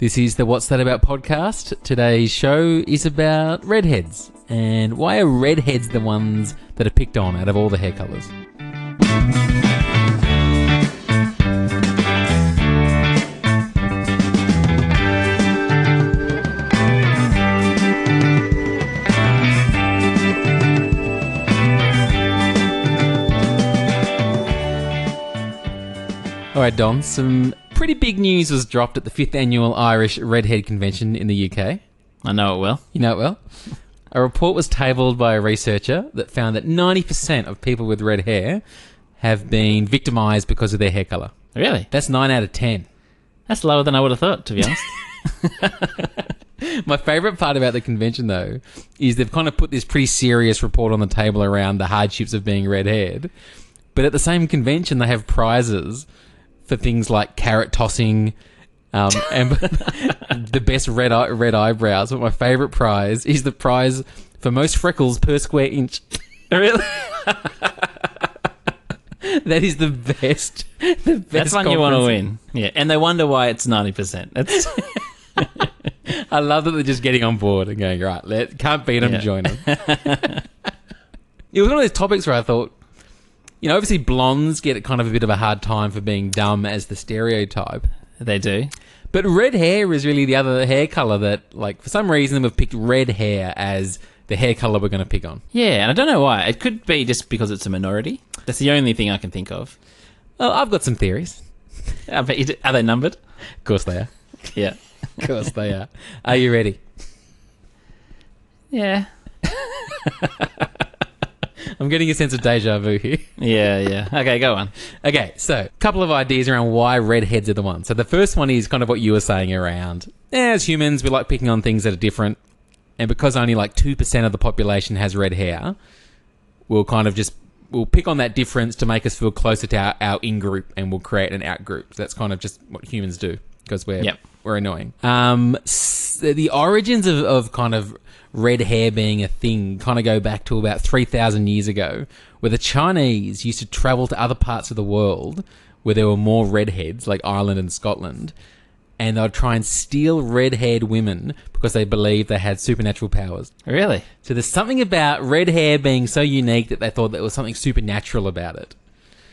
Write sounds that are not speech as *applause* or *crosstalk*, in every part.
This is the What's That About podcast. Today's show is about redheads. And why are redheads the ones that are picked on out of all the hair colours? All right, Don, some pretty big news was dropped at the fifth annual Irish Redhead Convention in the UK. I know it well. You know it well. A report was tabled by a researcher that found that 90% of people with red hair have been victimized because of their hair color. Really? That's 9 out of 10. That's lower than I would have thought, to be honest. *laughs* *laughs* My favorite part about the convention, though, is they've kind of put this pretty serious report on the table around the hardships of being red haired. But at the same convention, they have prizes for things like carrot tossing um, and *laughs* the best red eye- red eyebrows. But my favorite prize is the prize for most freckles per square inch. *laughs* really? *laughs* That is the best. The best. That's one you want to win. Yeah, and they wonder why it's 90%. That's, I love that they're just getting on board and going right. Let can't beat them, Yeah. join them. it was one of those topics where I thought, you know, obviously blondes get kind of a bit of a hard time for being dumb as the stereotype. they do. But red hair is really the other hair color that, like, for some reason, we've picked red hair as the hair color we're going to pick on. Yeah, and I don't know why. It could be just because it's a minority. That's the only thing I can think of. Well, I've got some theories. *laughs* I bet you d- Are they numbered? Of course they are. Yeah. *laughs* Of course they are. Are you ready? Yeah. *laughs* I'm getting a sense of deja vu here. Yeah, yeah. Okay, go on. Okay, so a couple of ideas around why redheads are the ones. So the first one is kind of what you were saying around eh, as humans, we like picking on things that are different, and because only like two percent of the population has red hair, we'll kind of just we'll pick on that difference to make us feel closer to our, our in group, and we'll create an out group. So that's kind of just what humans do because we're Yep. We're annoying. Um, s- the origins of, of kind of red hair being a thing kind of go back to about 3,000 years ago, where the Chinese used to travel to other parts of the world where there were more redheads, like Ireland and Scotland, and they would try and steal red haired women because they believed they had supernatural powers. Really? So there's something about red hair being so unique that they thought there was something supernatural about it.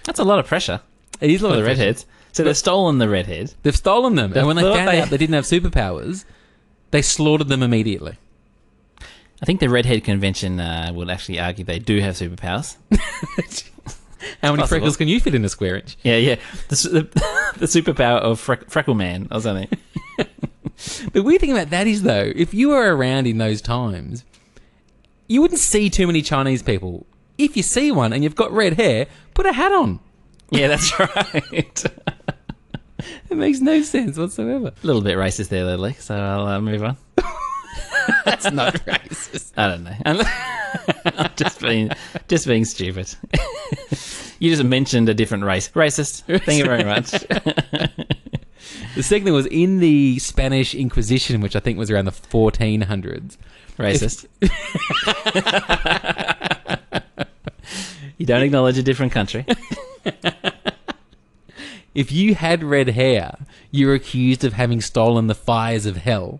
That's a lot of pressure It is a lot for the of pressure. redheads. So they've stolen the redhead. They've stolen them, and when they thought found they- out they didn't have superpowers, they slaughtered them immediately. I think the redhead convention uh, would actually argue they do have superpowers. *laughs* How many possible. freckles can you fit in a square inch? Yeah, yeah. The, su- *laughs* the, the superpower of Freck- Freckle Man or something. *laughs* The weird thing about that is, though, if you were around in those times, you wouldn't see too many Chinese people. If you see one and you've got red hair, put a hat on. Yeah, that's right. *laughs* It makes no sense whatsoever. A little bit racist there, Lily. So I'll uh, move on. *laughs* That's not racist. I don't know. I'm *laughs* just being just being stupid. you just mentioned a different race. Racist. Thank you very much. The second thing was in the Spanish Inquisition, which I think was around the 1400s. Racist. you don't acknowledge a different country. If you had red hair, you were accused of having stolen the fires of hell.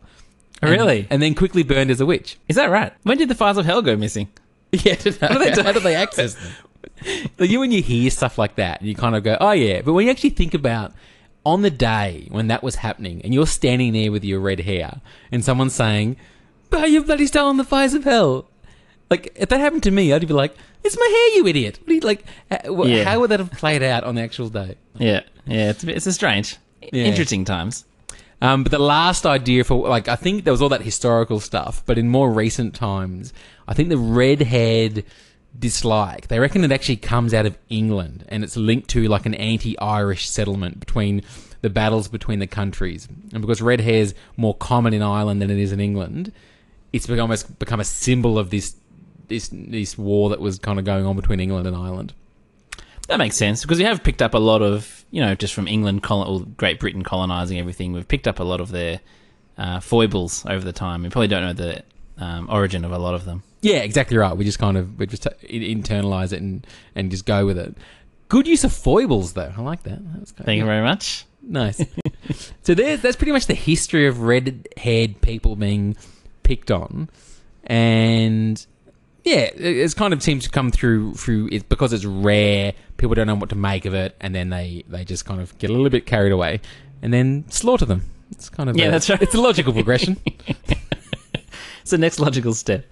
and- Really? And then quickly burned as a witch. Is that right? When did the fires of hell go missing? *laughs* Yeah, how do they, how do they access them? *laughs* Like you when you hear stuff like that, you kind of go, "Oh yeah," but when you actually think about on the day when that was happening, and you're standing there with your red hair, and someone's saying, "Oh, you've bloody stolen the fires of hell," like if that happened to me, I'd be like, "It's my hair, you idiot!" What do you, like, wh- Yeah. how would that have played out on the actual day? Yeah, yeah. It's a, bit- it's a strange, Yeah. interesting times. Um, but the last idea for like I think there was all that historical stuff, but in more recent times, I think the red-haired dislike they reckon it actually comes out of England and it's linked to like an anti-Irish settlement between the battles between the countries, and because red hair's more common in Ireland than it is in England, it's become almost become a symbol of this this this war that was kind of going on between England and Ireland. That makes sense because we have picked up a lot of, you know, just from England, colon- or Great Britain colonizing everything. We've picked up a lot of their uh, foibles over the time. We probably don't know the um, origin of a lot of them. Yeah, exactly right. We just kind of we just in- internalize it and and just go with it. Good use of foibles, though. I like that. that Thank you very much. Nice. *laughs* so there's that's pretty much the history of red-haired people being picked on, and yeah, it's kind of seems to come through through it because it's rare. People don't know what to make of it, and then they they just kind of get a little bit carried away, and then slaughter them. It's kind of Yeah, a- that's right. It's a logical progression. *laughs* *laughs* It's the next logical step.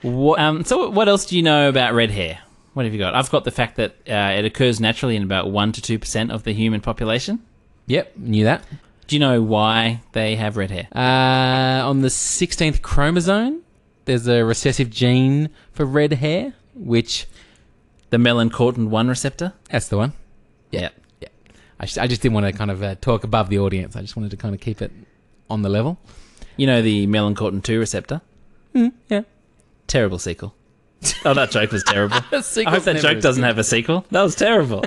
what, um, so, what else do you know about red hair? What have you got? I've got the fact that uh, it occurs naturally in about 1% to 2% of the human population. yep, knew that. Do you know why they have red hair? Uh, on the 16th chromosome, there's a recessive gene for red hair, which The melanocortin 1 receptor? that's the one. Yeah. Yeah. I just, I just didn't want to kind of uh, talk above the audience. I just wanted to kind of keep it on the level. You know the melanocortin 2 receptor? Yeah. Terrible sequel. *laughs* Oh, that joke was terrible. *laughs* I hope that joke doesn't have a sequel. That was terrible.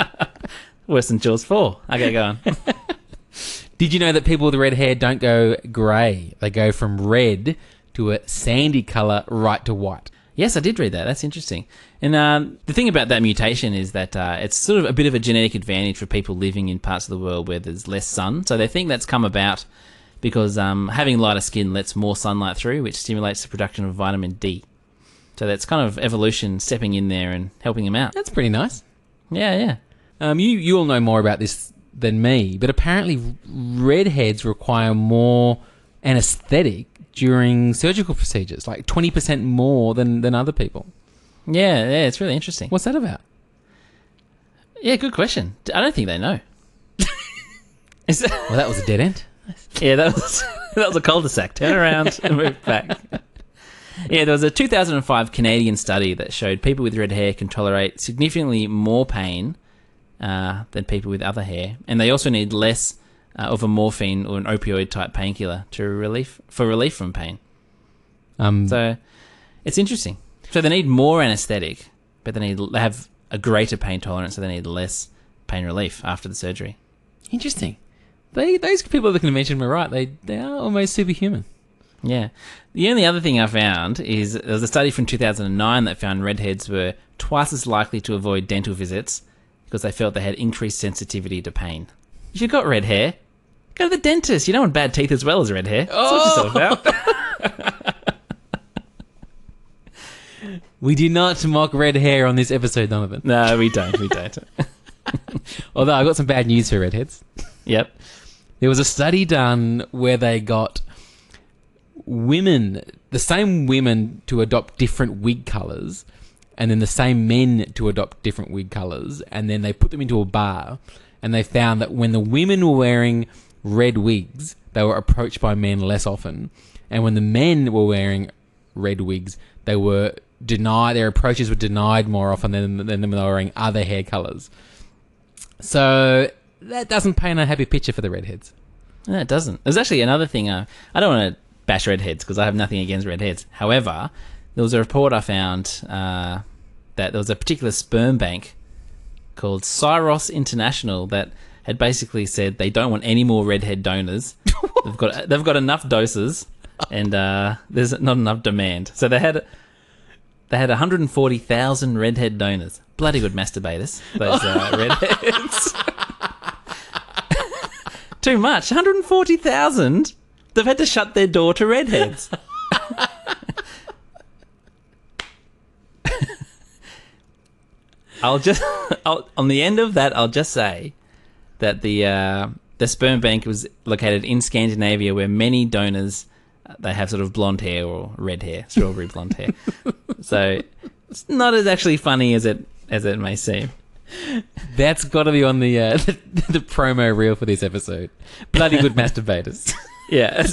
*laughs* Worse than Jaws 4. Okay, go on. Did you know that people with red hair don't go grey? They go from red to a sandy colour right to white. Yes, I did read that. That's interesting. And um, the thing about that mutation is that uh, it's sort of a bit of a genetic advantage for people living in parts of the world where there's less sun. So they think that's come about because um, having lighter skin lets more sunlight through, which stimulates the production of vitamin D. So that's kind of evolution stepping in there and helping them out. That's pretty nice. Yeah, yeah. Um, you you all know more about this than me, but apparently redheads require more anaesthetic during surgical procedures, like twenty percent more than than other people. Yeah, yeah, it's really interesting. What's that about? Yeah, good question. I don't think they know. *laughs* Is that- Well, that was a dead end. Yeah, that was *laughs* that was a cul-de-sac. Turn around and move back. Yeah, there was a 2005 Canadian study that showed people with red hair can tolerate significantly more pain uh, than people with other hair, and they also need less uh, of a morphine or an opioid type painkiller to relief for relief from pain. Um, So it's interesting. So they need more anesthetic, but they need they have a greater pain tolerance, so they need less pain relief after the surgery. interesting. They those people at the convention were right. They they are almost superhuman. Yeah. The only other thing I found is there was a study from 2009 that found redheads were twice as likely to avoid dental visits because they felt they had increased sensitivity to pain. You've got red hair, go to the dentist. You don't want bad teeth as well as red hair. What it's all about. We do not mock red hair on this episode, Donovan. no, we don't. We don't. *laughs* Although I got some bad news for redheads. yep. There was a study done where they got women, the same women, to adopt different wig colors, and then the same men to adopt different wig colors, and then they put them into a bar, and they found that when the women were wearing red wigs, they were approached by men less often, and when the men were wearing red wigs, they were denied. Their approaches were denied more often than than when they were wearing other hair colors. So that doesn't paint a happy picture for the redheads. No, it doesn't. There's actually another thing. Uh, I don't want to bash redheads because I have nothing against redheads. However, there was a report I found uh, that there was a particular sperm bank called Cryos International that had basically said they don't want any more redhead donors. *laughs* they've got they've got enough doses, and uh, there's not enough demand. So they had they had 140,000 redhead donors. Bloody good masturbators, those uh, *laughs* redheads. *laughs* Too much. 140,000? They've had to shut their door to redheads. I'll just *laughs* I'll, on the end of that, I'll just say that the uh, the sperm bank was located in Scandinavia, where many donors uh, they have sort of blonde hair or red hair, strawberry blonde hair. *laughs* So it's not as actually funny as it as it may seem. That's got to be on the, uh, *laughs* the the promo reel for this episode. Bloody good masturbators. Yeah.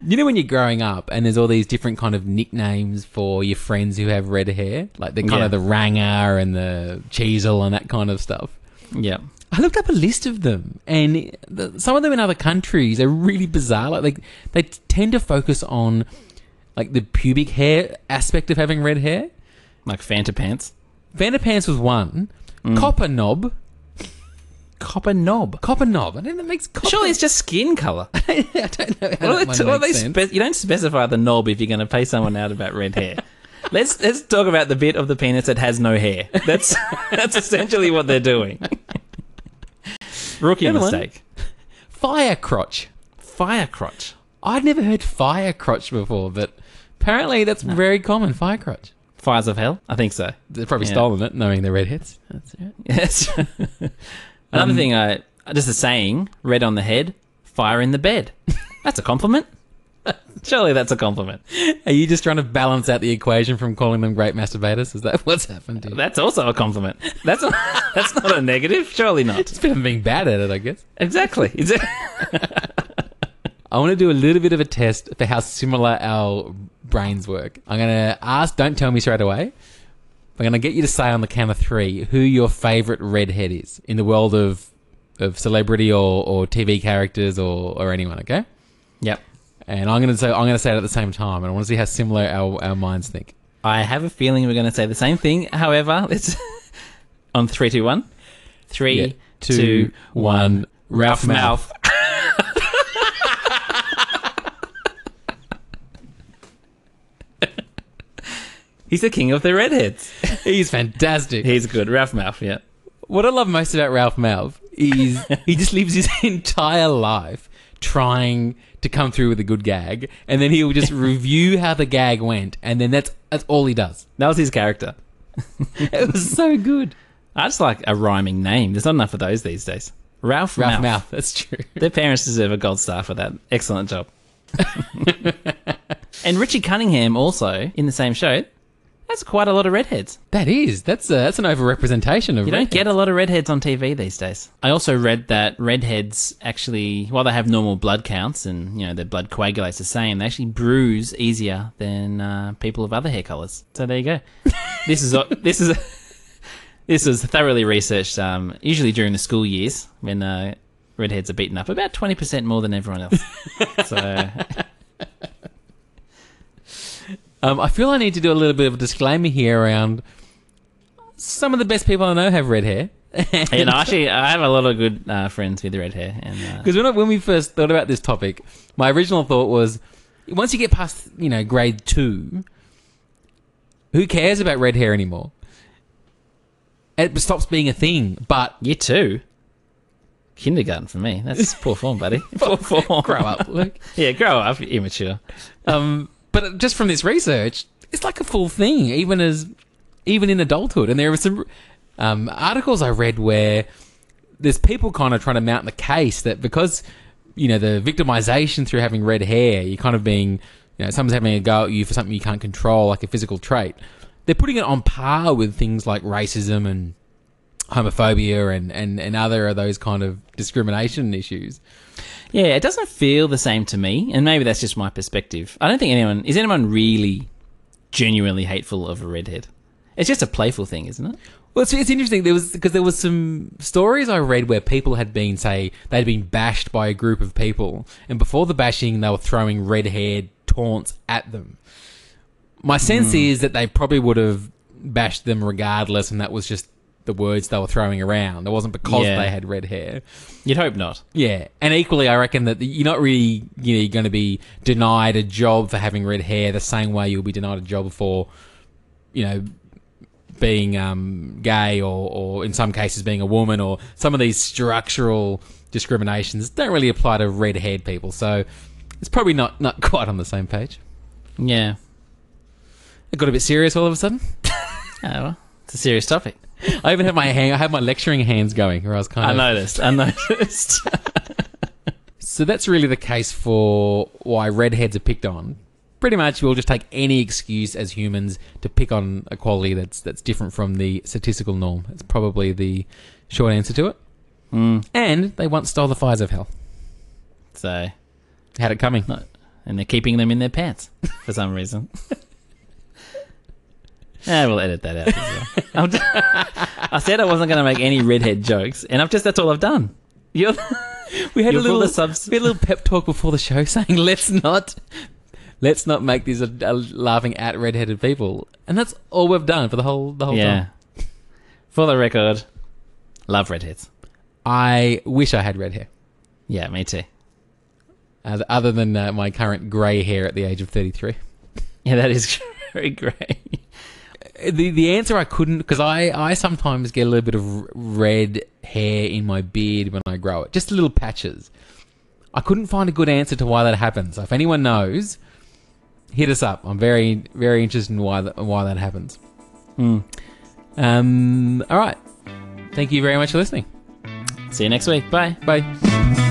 You know when you're growing up and there's all these different kind of nicknames for your friends who have red hair, like the kind Yeah. of the Ranga and the Cheezel and that kind of stuff. yeah. I looked up a list of them, and the, some of them in other countries are really bizarre. Like they, they tend to focus on like the pubic hair aspect of having red hair. Like Fanta pants. Fanta pants was one. Mm. Copper knob. Copper knob. Copper knob. I think that makes copper. Surely it's just skin color. *laughs* I don't know how Well, that they, one well, makes sense. spe- you don't specify the knob if you're going to pay someone out about red hair. let's let's talk about the bit of the penis that has no hair. That's *laughs* that's essentially what they're doing. *laughs* Rookie on. mistake. Fire crotch. Fire crotch. I'd never heard fire crotch before, but apparently that's very common. Fire crotch. Fires of hell. I think so. They've probably Yeah. stolen it, knowing they're redheads. That's it. Yes. Another Um, thing, I just a saying: red on the head, fire in the bed. *laughs* That's a compliment. *laughs* Surely that's a compliment. Are you just trying to balance out the equation from calling them great masturbators? Is that *laughs* what's happened to you? That's also a compliment. That's not, that's not a negative. Surely not. It's been being bad at it, I guess. Exactly. Exa- I want to do a little bit of a test for how similar our brains work. I'm going to ask, don't tell me straight away. I'm going to get you to say on the count of three who your favorite redhead is in the world of of celebrity or, or TV characters or, or anyone, okay? Yep. And I'm going to say I'm going to say it at the same time, and I want to see how similar our, our minds think. I have a feeling we're going to say the same thing. However, let's *laughs* on three, two, one. Three, Yeah. two, Two, one. Ralph Malph. He's the king of the redheads. He's fantastic. He's good. Ralph Malph, yeah. What I love most about Ralph Malph is he just lives his *laughs* entire life trying to come through with a good gag, and then he'll just *laughs* review how the gag went, and then that's that's all he does. That was his character. *laughs* It was so good. I just like a rhyming name. There's not enough of those these days. Ralph, Ralph Malph. Malph, that's true. Their parents deserve a gold star for that. Excellent job. and Richie Cunningham also in the same show. That's quite a lot of redheads. That is that's a, that's an overrepresentation of. You don't redheads. get a lot of redheads on TV these days. I also read that redheads actually, while they have normal blood counts and you know their blood coagulates the same, they actually bruise easier than uh, people of other hair colors. So there you go. *laughs* this is this is this was thoroughly researched. Um, usually during the school years when uh, redheads are beaten up about twenty percent more than everyone else. *laughs* so Um, I feel I need to do a little bit of a disclaimer here around some of the best people I know have red hair. *laughs* you know, actually, I have a lot of good uh, friends with red hair, and uh, Because when, when we first thought about this topic, my original thought was once you get past, you know, grade two, who cares about red hair anymore? It stops being a thing. But year two. Kindergarten for me. That's poor form, buddy. *laughs* Poor form. grow up, Luke. *laughs* Yeah, grow up, immature. Um, but just from this research, it's like a full thing, even as even in adulthood. And there were some um, articles I read where there's people kind of trying to mount the case that because you know the victimization through having red hair, you're kind of being you know someone's having a go at you for something you can't control, like a physical trait. They're putting it on par with things like racism and homophobia and, and, and other of those kind of discrimination issues. Yeah, it doesn't feel the same to me, and maybe that's just my perspective. I don't think anyone is anyone really genuinely hateful of a redhead. It's just a playful thing, isn't it? Well, it's, it's interesting. There was because there was some stories I read where people had been say they'd been bashed by a group of people, and before the bashing, they were throwing red-haired taunts at them. My sense hmm. is that they probably would have bashed them regardless, and that was just the words they were throwing around. It wasn't because Yeah. they had red hair. You'd hope not. Yeah, and equally, I reckon that you're not really you know going to be denied a job for having red hair the same way you'll be denied a job for, you know, being um, gay or, or in some cases being a woman or some of these structural discriminations don't really apply to red-haired people. So it's probably not not *laughs* quite on the same page. Yeah. It got a bit serious all of a sudden. *laughs* Oh, well, it's a serious topic. I even had my hand, I had my lecturing hands going, where I was kind I of noticed. I noticed. *laughs* So that's really the case for why redheads are picked on. Pretty much, we'll just take any excuse as humans to pick on a quality that's that's different from the statistical norm. It's probably the short answer to it. Mm, And they once stole the fires of hell. so, Had it coming. no, and they're keeping them in their pants for some reason. *laughs* Yeah, we'll edit that out. As *laughs* well. I'm just- I said I wasn't going to make any redhead jokes, and I've just that's all I've done. You're, *laughs* We had a little subs- we had a little pep talk before the show *laughs* saying let's not let's not make these a, a laughing at redheaded people, and that's all we've done for the whole the whole yeah. time. For the record, love redheads. I wish I had red hair, Yeah, me too. uh, other than uh, my current grey hair at the age of thirty three. Yeah, that is very grey. The the answer I couldn't because I I sometimes get a little bit of red hair in my beard when I grow it, just little patches. I couldn't find a good answer to why that happens. So if anyone knows, hit us up. I'm very very interested in why that why that happens. Um. All right. Thank you very much for listening. See you next week. Bye. Bye.